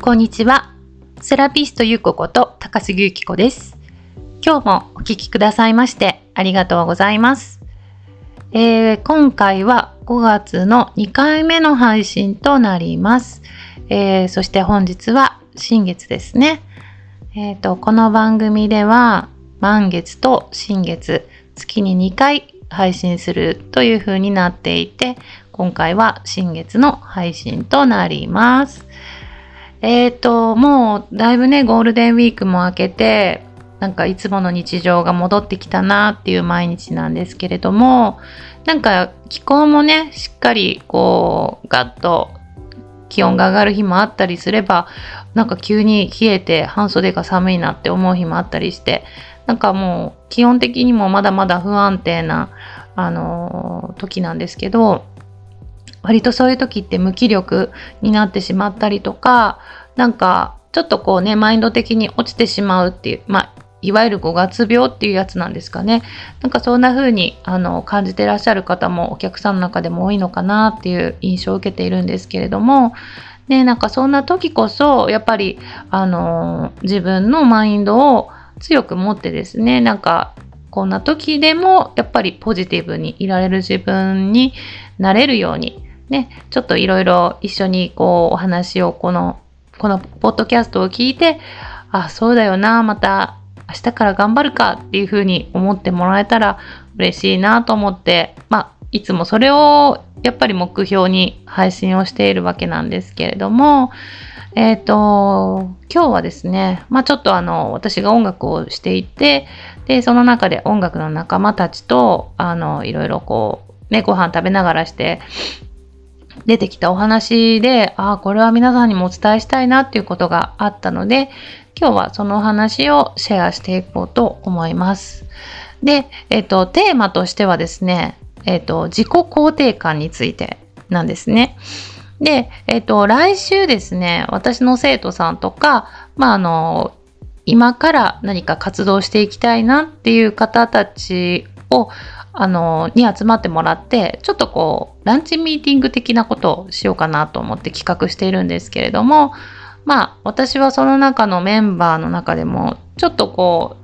こんにちは。セラピストゆうここと高杉ゆき子です。今日もお聞きくださいましてありがとうございます。えー今回は5月の2回目の配信となります。えーそして本日は新月ですね。えっ、と、この番組では満月と新月、月に2回配信するという風になっていて、今回は新月の配信となります。えっ、と、もうだいぶね、ゴールデンウィークも明けて、なんかいつもの日常が戻ってきたなっていう毎日なんですけれども、なんか気候もね、しっかりこう、ガッと気温が上がる日もあったりすれば、なんか急に冷えて半袖が寒いなって思う日もあったりして、なんかもう気温的にもまだまだ不安定な、あのー時なんですけど、割とそういう時って無気力になってしまったりとか、なんかちょっとこうね、マインド的に落ちてしまうっていう、まあ、いわゆる5月病っていうやつなんですかね。なんかそんな風にあの感じてらっしゃる方もお客さんの中でも多いのかなっていう印象を受けているんですけれども、ね、なんかそんな時こそやっぱりあの自分のマインドを強く持ってですね、なんかこんな時でもやっぱりポジティブにいられる自分になれるように、ね、ちょっといろいろ一緒にこうお話をこの、このポッドキャストを聞いて、あ、そうだよな、また明日から頑張るかっていうふうに思ってもらえたら嬉しいなと思って、まあ、いつもそれをやっぱり目標に配信をしているわけなんですけれども、えっ、と、今日はですね、まあちょっとあの、私が音楽をしていて、で、その中で音楽の仲間たちと、あの、いろいろこう、ね、ご飯食べながらして、出てきたお話で、ああ、これは皆さんにもお伝えしたいなっていうことがあったので、今日はそのお話をシェアしていこうと思います。で、えっ、と、テーマとしてはですね、えっ、と、自己肯定感についてなんですね。で、えっ、と、来週ですね、私の生徒さんとか、まあ、あの、今から何か活動していきたいなっていう方たちを、あの、に集まってもらって、ちょっとこう、ランチミーティング的なことをしようかなと思って企画しているんですけれども、まあ、私はその中のメンバーの中でも、ちょっとこ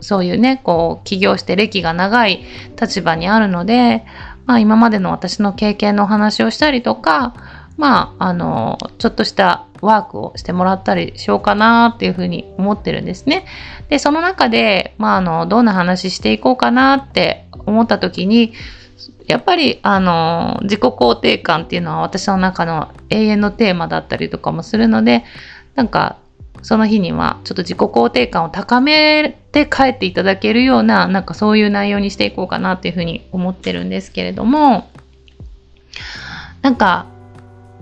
う、そういうね、こう、起業して歴が長い立場にあるので、まあ、今までの私の経験のお話をしたりとか、まあ、あの、ちょっとしたワークをしてもらったりしようかなっていうふうに思ってるんですね。で、その中で、まあ、あの、どんな話していこうかなって思った時に、やっぱり、あの、自己肯定感っていうのは私の中の永遠のテーマだったりとかもするので、なんか、その日にはちょっと自己肯定感を高めて帰っていただけるような、なんかそういう内容にしていこうかなっていうふうに思ってるんですけれども、なんか、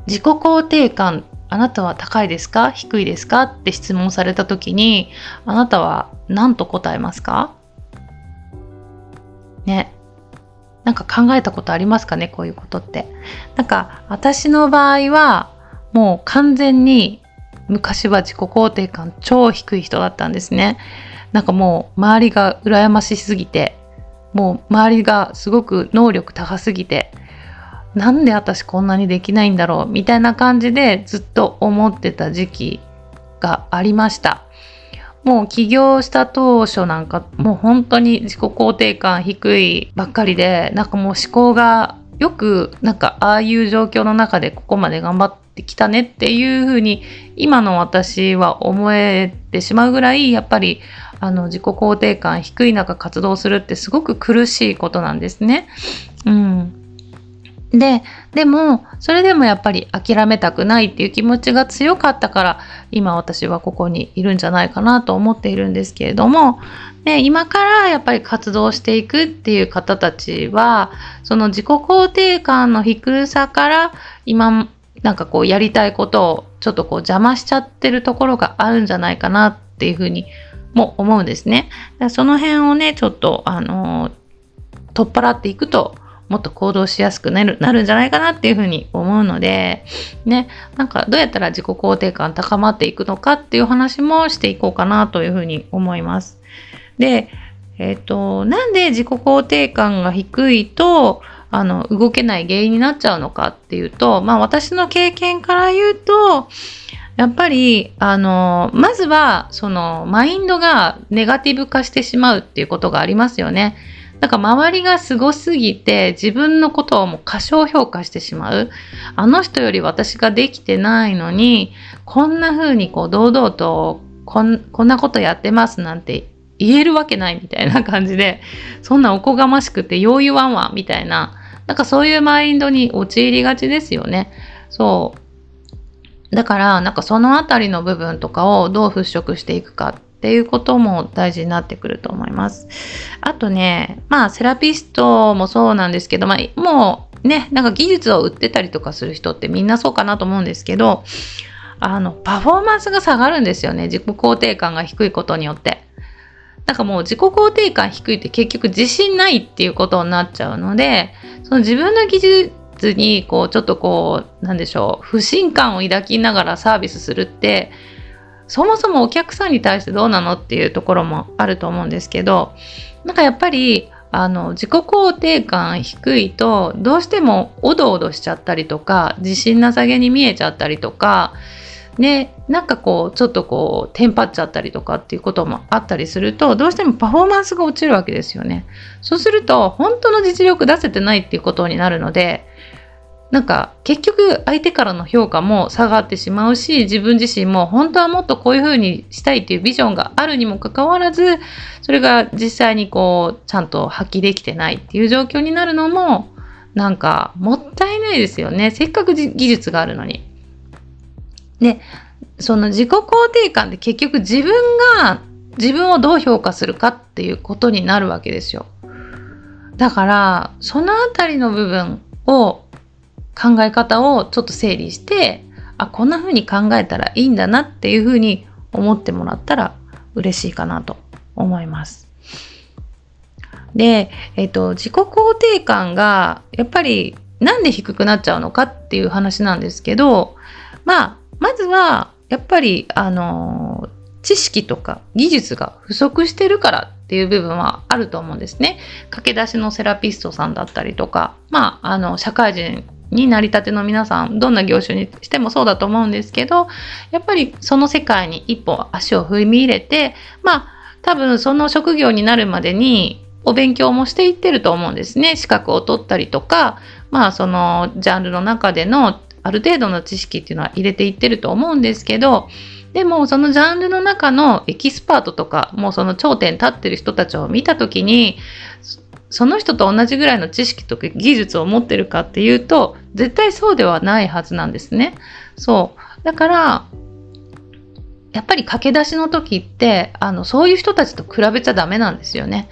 自己肯定感、あなたは高いですか？低いですか？って質問された時に、あなたは何と答えますか？ね。なんか考えたことありますかね？こういうことって。なんか私の場合はもう完全に昔は自己肯定感超低い人だったんですね。なんかもう周りが羨ましすぎて、もう周りがすごく能力高すぎて、なんで私こんなにできないんだろうみたいな感じでずっと思ってた時期がありました。もう起業した当初なんかもう本当に自己肯定感低いばっかりでなんかもう思考がよくなんかああいう状況の中でここまで頑張ってきたねっていうふうに今の私は思えてしまうぐらいやっぱりあの自己肯定感低い中活動するってすごく苦しいことなんですね。うん。で、でも、それでもやっぱり諦めたくないっていう気持ちが強かったから、今私はここにいるんじゃないかなと思っているんですけれども、ね、今からやっぱり活動していくっていう方たちは、その自己肯定感の低さから、今、なんかこうやりたいことをちょっとこう邪魔しちゃってるところがあるんじゃないかなっていうふうにも思うんですね。その辺をね、ちょっと、あの取っ払っていくと、もっと行動しやすくなるなるんじゃないかなっていうふうに思うので、ね、なんかどうやったら自己肯定感高まっていくのかっていう話もしていこうかなというふうに思います。で、えっ、と、なんで自己肯定感が低いと、あの、動けない原因になっちゃうのかっていうと、まあ私の経験から言うと、やっぱりあのまずはそのマインドがネガティブ化してしまうっていうことがありますよね。なんか周りがすごすぎて自分のことをもう過小評価してしまう。あの人より私ができてないのに、こんな風にこう堂々とこんこんなことやってますなんて言えるわけないみたいな感じで、そんなおこがましくてよう言わんわみたいな、なんかそういうマインドに陥りがちですよね。そう。だから、なんかそのあたりの部分とかをどう払拭していくかっていうことも大事になってくると思います。あとね、まあセラピストもそうなんですけど、まあもうね、なんか技術を売ってたりとかする人ってみんなそうかなと思うんですけど、あの、パフォーマンスが下がるんですよね。自己肯定感が低いことによって。なんかもう自己肯定感低いって結局自信ないっていうことになっちゃうので、その自分の技術にこうちょっとこう、なんでしょう、不信感を抱きながらサービスするって、そもそもお客さんに対してどうなのっていうところもあると思うんですけど、なんかやっぱりあの自己肯定感低いとどうしてもおどおどしちゃったりとか自信なさげに見えちゃったりとかね、なんかこうちょっとこうテンパっちゃったりとかっていうこともあったりするとどうしてもパフォーマンスが落ちるわけですよね。そうすると本当の実力出せてないっていうことになるのでなんか結局相手からの評価も下がってしまうし自分自身も本当はもっとこういうふうにしたいっていうビジョンがあるにもかかわらずそれが実際にこうちゃんと発揮できてないっていう状況になるのもなんかもったいないですよねせっかく技術があるのに。で、その自己肯定感って結局自分が自分をどう評価するかっていうことになるわけですよ。だから、そのあたりの部分を考え方をちょっと整理して、あ、こんな風に考えたらいいんだなっていう風に思ってもらったら嬉しいかなと思います。で、えっと、自己肯定感がやっぱりなんで低くなっちゃうのかっていう話なんですけど、まあ、まずはやっぱりあの知識とか技術が不足してるからっていう部分はあると思うんですね。駆け出しのセラピストさんだったりとか、まあ、あの社会人になりたての皆さんどんな業種にしてもそうだと思うんですけどやっぱりその世界に一歩足を踏み入れてまあ多分その職業になるまでにお勉強もしていってると思うんですね。資格を取ったりとかまあそのジャンルの中でのある程度の知識っていうのは入れていってると思うんですけどでもそのジャンルの中のエキスパートとかもうその頂点立ってる人たちを見た時にその人と同じぐらいの知識とか技術を持ってるかっていうと絶対そうではないはずなんですね。そうだからやっぱり駆け出しの時ってあのそういう人たちと比べちゃダメなんですよね。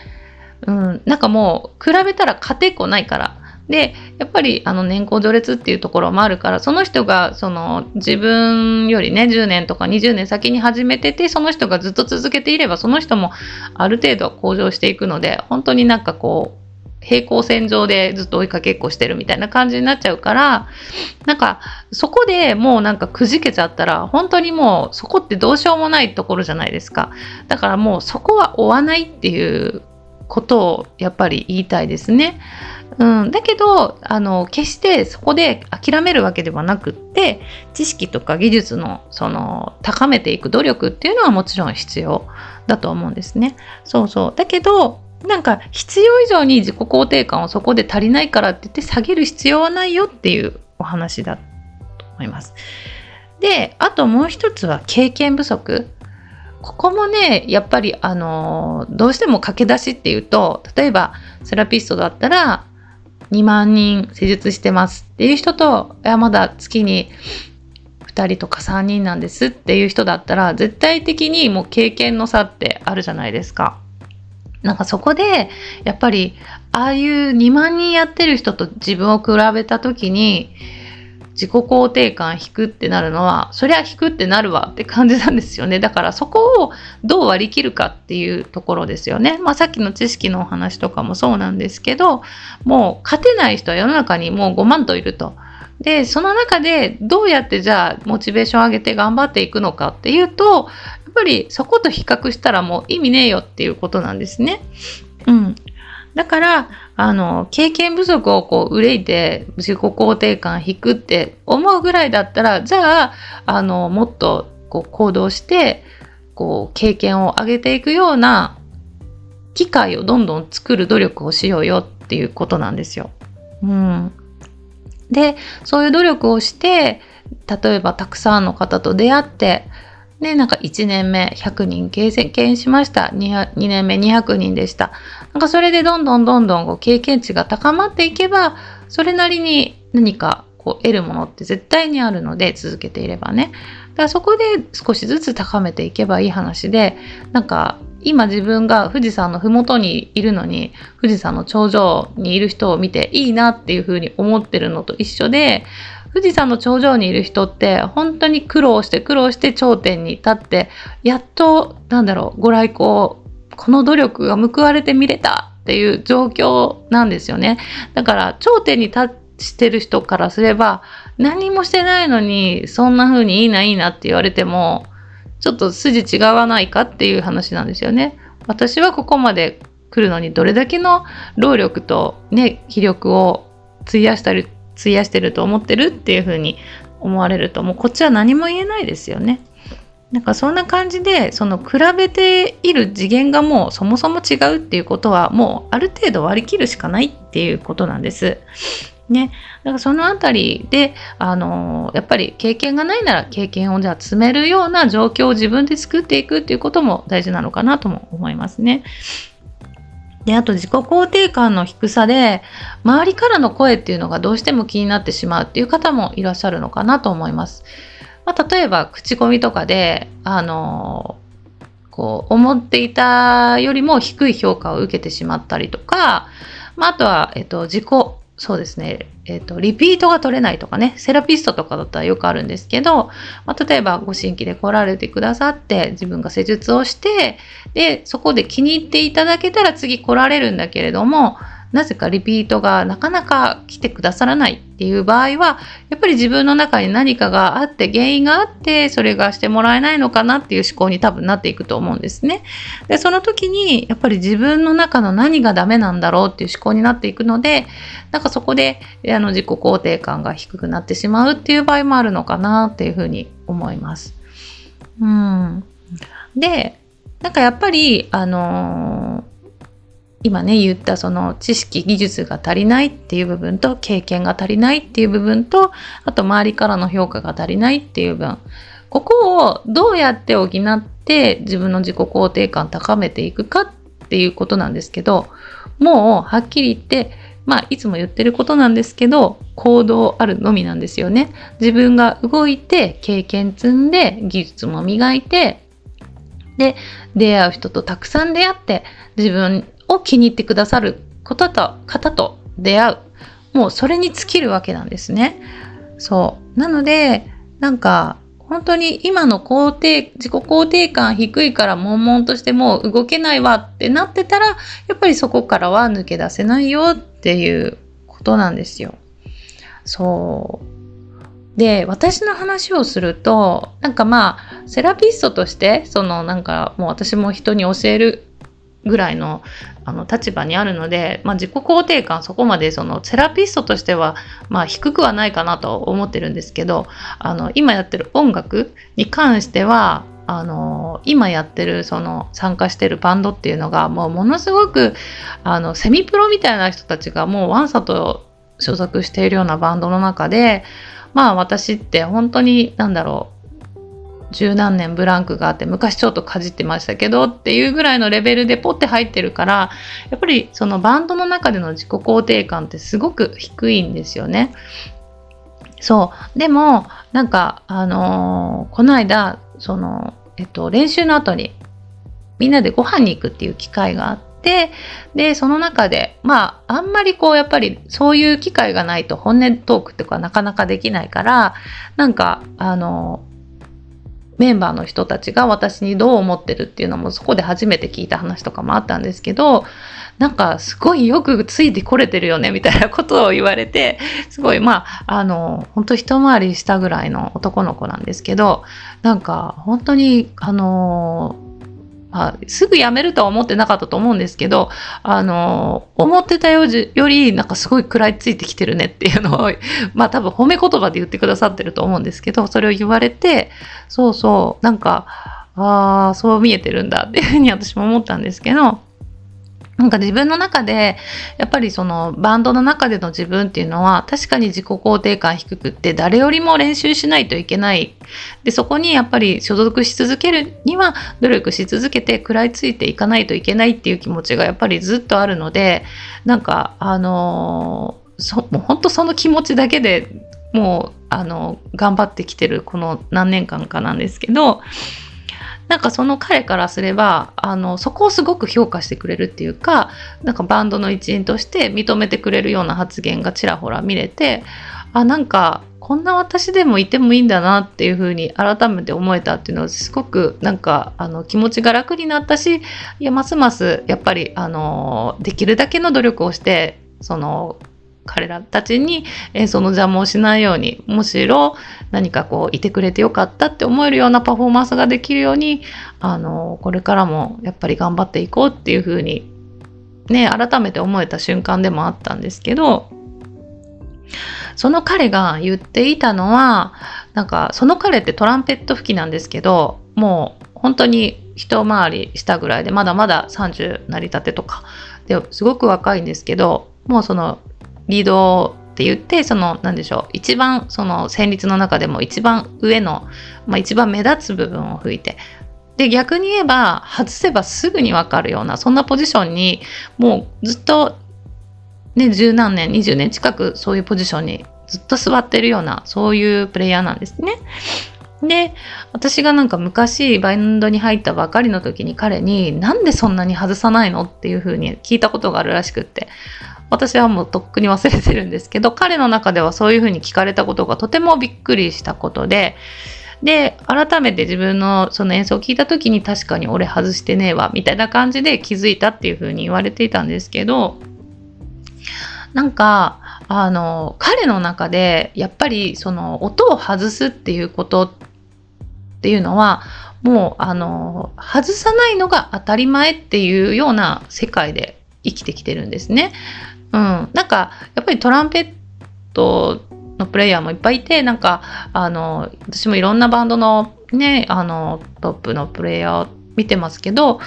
うん、なんかもう比べたら勝てっこないからでやっぱりあの年功序列っていうところもあるからその人がその自分よりね10年とか20年先に始めててその人がずっと続けていればその人もある程度向上していくので本当になんかこう平行線上でずっと追いかけっこしてるみたいな感じになっちゃうからなんかそこでもうなんかくじけちゃったら本当にもうそこってどうしようもないところじゃないですかだからもうそこは追わないっていうことをやっぱり言いたいですね。うん、だけどあの決してそこで諦めるわけではなくって知識とか技術のその高めていく努力っていうのはもちろん必要だと思うんですね。そうそうだけどなんか必要以上に自己肯定感をそこで足りないからって言って下げる必要はないよっていうお話だと思います。であともう一つは経験不足。ここもねやっぱりあのどうしても駆け出しっていうと例えばセラピストだったら2万人施術してますっていう人と、いや、まだ月に2人とか3人なんですっていう人だったら、絶対的にもう経験の差ってあるじゃないですか。なんかそこで、やっぱり、ああいう2万人やってる人と自分を比べた時に、自己肯定感低くってなるのはそりゃ低くってなるわって感じなんですよねだからそこをどう割り切るかっていうところですよね、まあ、さっきの知識のお話とかもそうなんですけどもう勝てない人は世の中にもう5万といると。でその中でどうやってじゃあモチベーション上げて頑張っていくのかっていうとやっぱりそこと比較したらもう意味ねえよっていうことなんですね。うん、だからあの経験不足をこう憂いて自己肯定感低くって思うぐらいだったらじゃああのもっとこう行動してこう経験を上げていくような機会をどんどん作る努力をしようよっていうことなんですよ。うん、でそういう努力をして例えばたくさんの方と出会ってで、なんか1年目100人経験しました。2, 2年目200人でした。なんかそれでどんどんどんどんこう経験値が高まっていけば、それなりに何かこう得るものって絶対にあるので続けていればね。だからそこで少しずつ高めていけばいい話で、なんか今自分が富士山の麓にいるのに富士山の頂上にいる人を見ていいなっていうふうに思ってるのと一緒で富士山の頂上にいる人って本当に苦労して苦労して頂点に立ってやっとなんだろうご来光この努力が報われて見れたっていう状況なんですよねだから頂点に立してる人からすれば何もしてないのにそんな風にいいないいなって言われてもちょっと筋違わないかっていう話なんですよね私はここまで来るのにどれだけの労力とね気力を費やしたり費やしてると思ってるっていうふうに思われるともうこっちは何も言えないですよね。なんかそんな感じでその比べている次元がもうそもそも違うっていうことはもうある程度割り切るしかないっていうことなんです。ね、だからそのあたりで、あのー、やっぱり経験がないなら経験をじゃあ積めるような状況を自分で作っていくっていうことも大事なのかなとも思いますね。で、あと自己肯定感の低さで、周りからの声っていうのがどうしても気になってしまうっていう方もいらっしゃるのかなと思います。まあ、例えば、口コミとかで、あのこう、思っていたよりも低い評価を受けてしまったりとか、まあ、あとは、えっと、自己そうですね、えっ、と、リピートが取れないとかね、セラピストとかだったらよくあるんですけど、まあ、例えばご新規で来られてくださって、自分が施術をして、で、そこで気に入っていただけたら次来られるんだけれども、なぜかリピートがなかなか来てくださらないっていう場合は、やっぱり自分の中に何かがあって、原因があって、それがしてもらえないのかなっていう思考に多分なっていくと思うんですね。で、その時に、やっぱり自分の中の何がダメなんだろうっていう思考になっていくので、なんかそこで、あの、自己肯定感が低くなってしまうっていう場合もあるのかなっていうふうに思います。うん。で、なんかやっぱり、あのー今ね言ったその知識技術が足りないっていう部分と経験が足りないっていう部分とあと周りからの評価が足りないっていう分。ここをどうやって補って自分の自己肯定感高めていくかっていうことなんですけどもうはっきり言ってまあいつも言ってることなんですけど行動あるのみなんですよね。自分が動いて経験積んで技術も磨いてで出会う人とたくさん出会って自分を気に入ってくださることと方と出会う。もうそれに尽きるわけなんですね。そう。なのでなんか本当に今の肯定自己肯定感低いから悶々としてもう動けないわってなってたらやっぱりそこからは抜け出せないよっていうことなんですよ。そう。で私の話をするとなんかまあセラピストとしてそのなんかもう私も人に教えるぐらいのあの立場にあるので、まあ、自己肯定感そこまでそのセラピストとしては、まあ、低くはないかなと思ってるんですけどあの今やってる音楽に関してはあの今やってるその参加してるバンドっていうのがもうものすごくあのセミプロみたいな人たちがもうワンサと所属しているようなバンドの中でまあ私って本当に何だろう十何年ブランクがあって昔ちょっとかじってましたけどっていうぐらいのレベルでポッて入ってるからやっぱりそのバンドの中での自己肯定感ってすごく低いんですよね。そうでもなんかあのー、この間その、えっと、練習の後にみんなでご飯に行くっていう機会があってでその中でまああんまりこうやっぱりそういう機会がないと本音トークっていうかなかなかできないからなんかあのメンバーの人たちが私にどう思ってるっていうのもそこで初めて聞いた話とかもあったんですけどなんかすごいよくついてこれてるよねみたいなことを言われてすごいまああの本当一回りしたぐらいの男の子なんですけどなんか本当にあのまあ、すぐ辞めるとは思ってなかったと思うんですけど、あの、思ってたより、なんかすごい食らいついてきてるねっていうのを、まあ多分褒め言葉で言ってくださってると思うんですけど、それを言われて、そうそう、なんか、ああ、そう見えてるんだっていうふうに私も思ったんですけど、なんか自分の中でやっぱりそのバンドの中での自分っていうのは確かに自己肯定感低くって誰よりも練習しないといけない。でそこにやっぱり所属し続けるには努力し続けて食らいついていかないといけないっていう気持ちがやっぱりずっとあるのでなんかあのそもう本当その気持ちだけでもうあの頑張ってきてるこの何年間かなんですけどなんかその彼からすればあのそこをすごく評価してくれるっていうかなんかバンドの一員として認めてくれるような発言がちらほら見れてあなんかこんな私でもいてもいいんだなっていうふうに改めて思えたっていうのはすごくなんかあの気持ちが楽になったしいやますますやっぱりあのできるだけの努力をしてその彼らたちに、えー、その邪魔をしないようにむしろ何かこういてくれてよかったって思えるようなパフォーマンスができるようにあのこれからもやっぱり頑張っていこうっていうふうにね改めて思えた瞬間でもあったんですけどその彼が言っていたのはなんかその彼ってトランペット吹きなんですけどもう本当に一回りしたぐらいでまだまだ30なりたてとかですごく若いんですけどもうそのリードって言ってその何でしょう一番その旋律の中でも一番上の、まあ、一番目立つ部分を吹いてで逆に言えば外せばすぐに分かるようなそんなポジションにもうずっとね十何年20年近くそういうポジションにずっと座ってるようなそういうプレイヤーなんですね。で私がなんか昔バインドに入ったばかりの時に彼になんでそんなに外さないのっていう風に聞いたことがあるらしくって私はもうとっくに忘れてるんですけど 彼の中ではそういうふうに聞かれたことがとてもびっくりしたことでで改めて自分のその演奏を聞いた時に確かに俺外してねえわみたいな感じで気づいたっていうふうに言われていたんですけどなんかあの彼の中でやっぱりその音を外すっていうことっていうのはもうあの外さないのが当たり前っていうような世界で生きてきてるんですね。うん、なんかやっぱりトランペットのプレイヤーもいっぱいいてなんかあの私もいろんなバンドのねあのトップのプレイヤーを見てますけど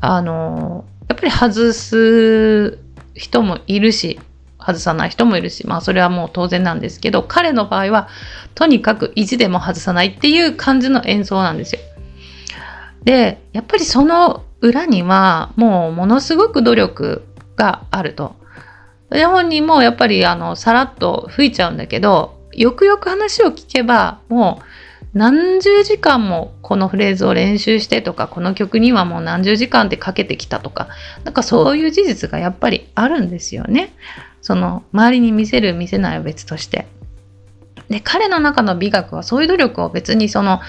あのやっぱり外す人もいるし外さない人もいるしまあそれはもう当然なんですけど彼の場合はとにかく意地でも外さないっていう感じの演奏なんですよ。でやっぱりその裏にはもうものすごく努力があると。で本人もやっぱりあのさらっと吹いちゃうんだけどよくよく話を聞けばもう何十時間もこのフレーズを練習してとかこの曲にはもう何十時間ってかけてきたとかなんかそういう事実がやっぱりあるんですよね。その周りに見せる見せないは別として。で彼の中の美学はそういう努力を別にその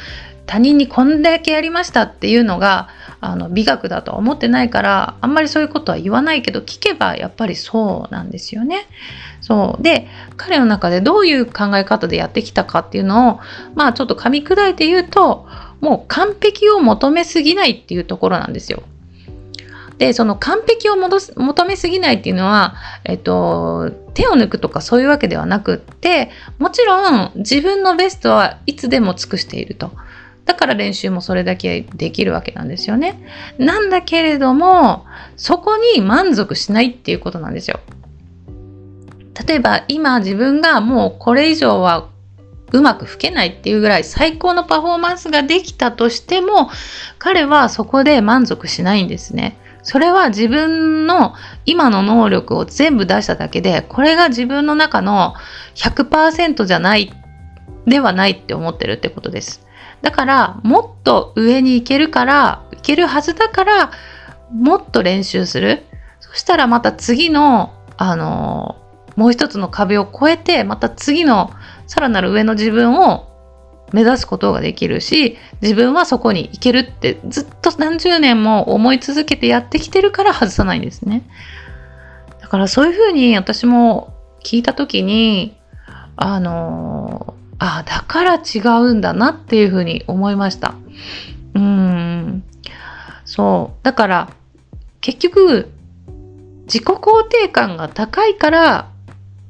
他人にこんだけやりましたっていうのがあの美学だとは思ってないからあんまりそういうことは言わないけど聞けばやっぱりそうなんですよね。そうで彼の中でどういう考え方でやってきたかっていうのをまあちょっと噛み砕いて言うともう完璧を求めすぎないっていうところなんですよ。でその完璧を求めすぎないっていうのは、えっと、手を抜くとかそういうわけではなくってもちろん自分のベストはいつでも尽くしていると。だから練習もそれだけできるわけなんですよね。なんだけれども、そこに満足しないっていうことなんですよ。例えば今自分がもうこれ以上はうまく吹けないっていうぐらい最高のパフォーマンスができたとしても彼はそこで満足しないんですね。それは自分の今の能力を全部出しただけでこれが自分の中の100%じゃないではないって思ってるってことです。だからもっと上に行けるから行けるはずだからもっと練習する。そしたらまた次のあのもう一つの壁を越えてまた次のさらなる上の自分を目指すことができるし自分はそこに行けるってずっと何十年も思い続けてやってきてるから外さないんですね。だからそういうふうに私も聞いた時にあのああだから違うんだなっていうふうに思いましたうんそうだから結局自己肯定感が高いから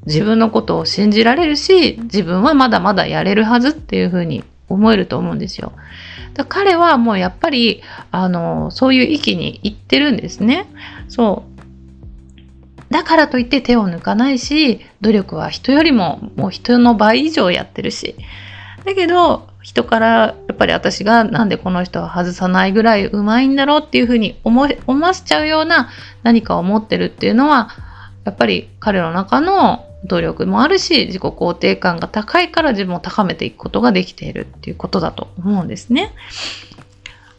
自分のことを信じられるし自分はまだまだやれるはずっていうふうに思えると思うんですよ。だ彼はもうやっぱりあのそういう域に行ってるんですね。そうだからといって手を抜かないし努力は人よりももう人の倍以上やってるしだけど人からやっぱり私がなんでこの人は外さないぐらいうまいんだろうっていうふうに思思わせちゃうような何かを持ってるっていうのはやっぱり彼の中の努力もあるし自己肯定感が高いから自分を高めていくことができているっていうことだと思うんですね。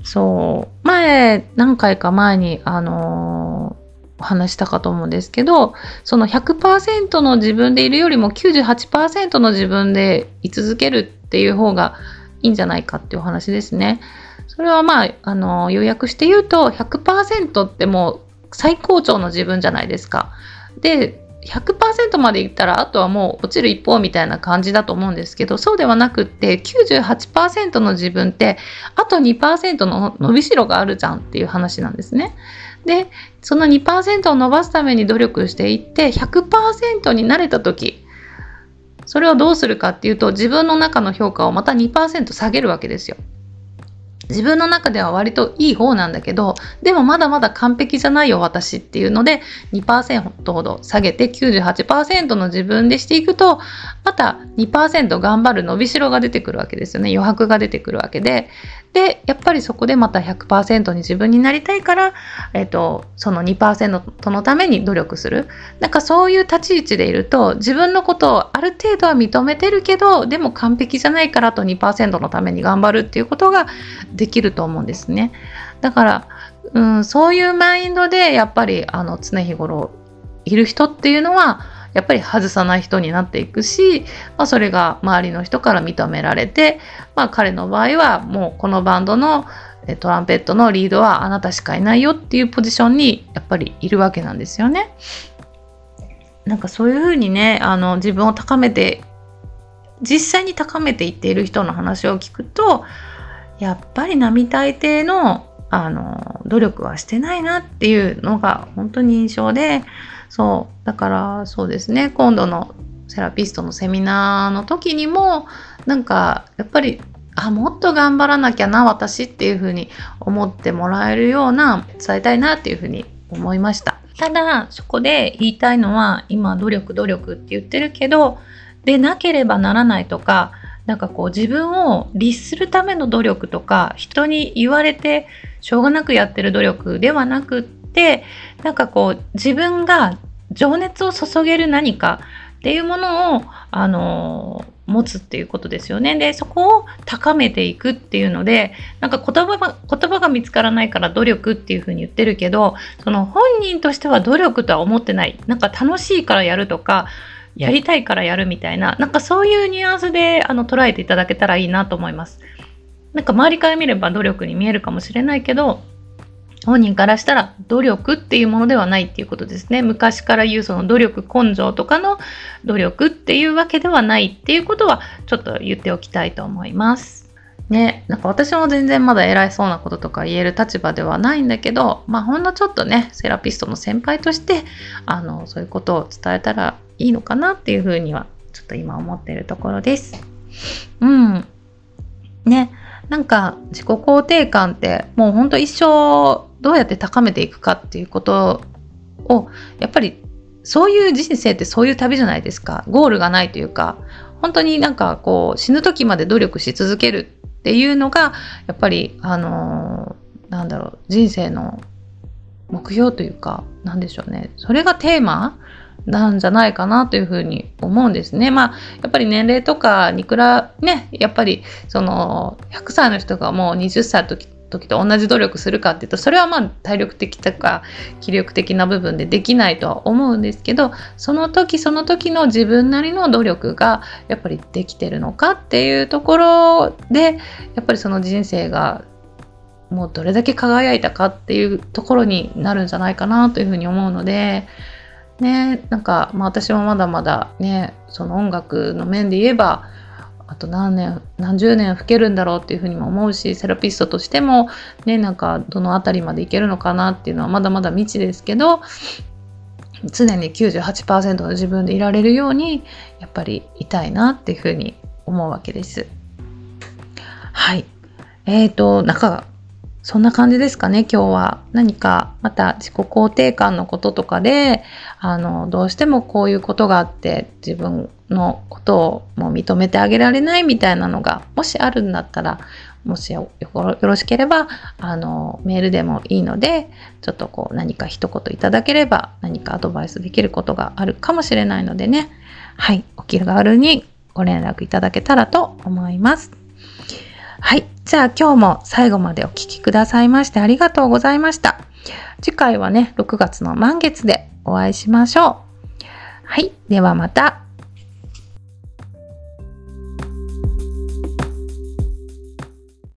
そう前何回か前にあのー、話したかと思うんですけどその100%の自分でいるよりも98%の自分で居続けるっていう方がいいんじゃないかっていうお話ですね。それはまあ、あのー、要約して言うと100%ってもう最高潮の自分じゃないですか。で100%までいったらあとはもう落ちる一方みたいな感じだと思うんですけどそうではなくって98%の自分ってあと2%の伸びしろがあるじゃんっていう話なんですね。でその2%を伸ばすために努力していって100%になれた時それをどうするかっていうと自分の中の評価をまた2%下げるわけですよ。自分の中では割といい方なんだけどでもまだまだ完璧じゃないよ私っていうので2%ほど下げて98%の自分でしていくとまた2%頑張る伸びしろが出てくるわけですよね余白が出てくるわけででやっぱりそこでまた100%に自分になりたいから、えーと、その2%のために努力するなんかそういう立ち位置でいると自分のことをある程度は認めてるけどでも完璧じゃないからと2%のために頑張るっていうことができると思うんですね。だから、うん、そういうマインドでやっぱりあの常日頃いる人っていうのはやっぱり外さない人になっていくし、まあ、それが周りの人から認められて、まあ、彼の場合はもうこのバンドのトランペットのリードはあなたしかいないよっていうポジションにやっぱりいるわけなんですよね。なんかそういうふうにねあの自分を高めて実際に高めていっている人の話を聞くとやっぱり並大抵のあの努力はしてないなっていうのが本当に印象でそう。だからそうですね。今度のセラピストのセミナーの時にもなんかやっぱりあもっと頑張らなきゃな私っていうふうに思ってもらえるような伝えたいなっていうふうに思いました。ただそこで言いたいのは今努力努力って言ってるけどでなければならないとかなんかこう自分を律するための努力とか人に言われてしょうがなくやってる努力ではなくってってなんかこう自分が情熱を注げる何かっていうものをあの持つっていうことですよね。でそこを高めていくっていうのでなんか言葉が言葉が見つからないから努力っていうふうに言ってるけどその本人としては努力とは思ってないなんか楽しいからやるとかやりたいからやるみたいななんかそういうニュアンスであの捉えていただけたらいいなと思います。なんか周りから見れば努力に見えるかもしれないけど本人からしたら努力っていうものではないっていうことですね。昔から言うその努力根性とかの努力っていうわけではないっていうことはちょっと言っておきたいと思います。ね、なんか私も全然まだ偉いそうなこととか言える立場ではないんだけど、まあほんのちょっとね、セラピストの先輩として、あの、そういうことを伝えたらいいのかなっていうふうには、ちょっと今思ってるところです。うん。ね、なんか自己肯定感ってもうほんと一生どうやって高めていくかっていうことをやっぱりそういう人生ってそういう旅じゃないですかゴールがないというか本当になんかこう死ぬ時まで努力し続けるっていうのがやっぱりあのー、なんだろう人生の目標というかなんでしょうねそれがテーマなんじゃないかなというふうに思うんですね。まあやっぱり年齢とかにくらねやっぱりその100歳の人がもう20歳の時時と同じ努力するかっていうとそれはまあ体力的とか気力的な部分でできないとは思うんですけどその時その時の自分なりの努力がやっぱりできてるのかっていうところでやっぱりその人生がもうどれだけ輝いたかっていうところになるんじゃないかなというふうに思うのでねなんか、まあ、私もまだまだねその音楽の面で言えばあと何年何十年老けるんだろうっていうふうにも思うしセラピストとしてもねなんかどの辺りまでいけるのかなっていうのはまだまだ未知ですけど常に98%の自分でいられるようにやっぱりいたいなっていうふうに思うわけです。はい。え、ー、と、なんか、そんな感じですかね、今日は。何か、また自己肯定感のこととかで、あの、どうしてもこういうことがあって、自分のことをもう認めてあげられないみたいなのが、もしあるんだったら、もしよろしければ、あの、メールでもいいので、ちょっとこう何か一言いただければ、何かアドバイスできることがあるかもしれないのでね、はい、お気軽にご連絡いただけたらと思います。はい。じゃあ今日も最後までお聴きくださいましてありがとうございました。次回はね、6月の満月でお会いしましょう。はい。ではまた。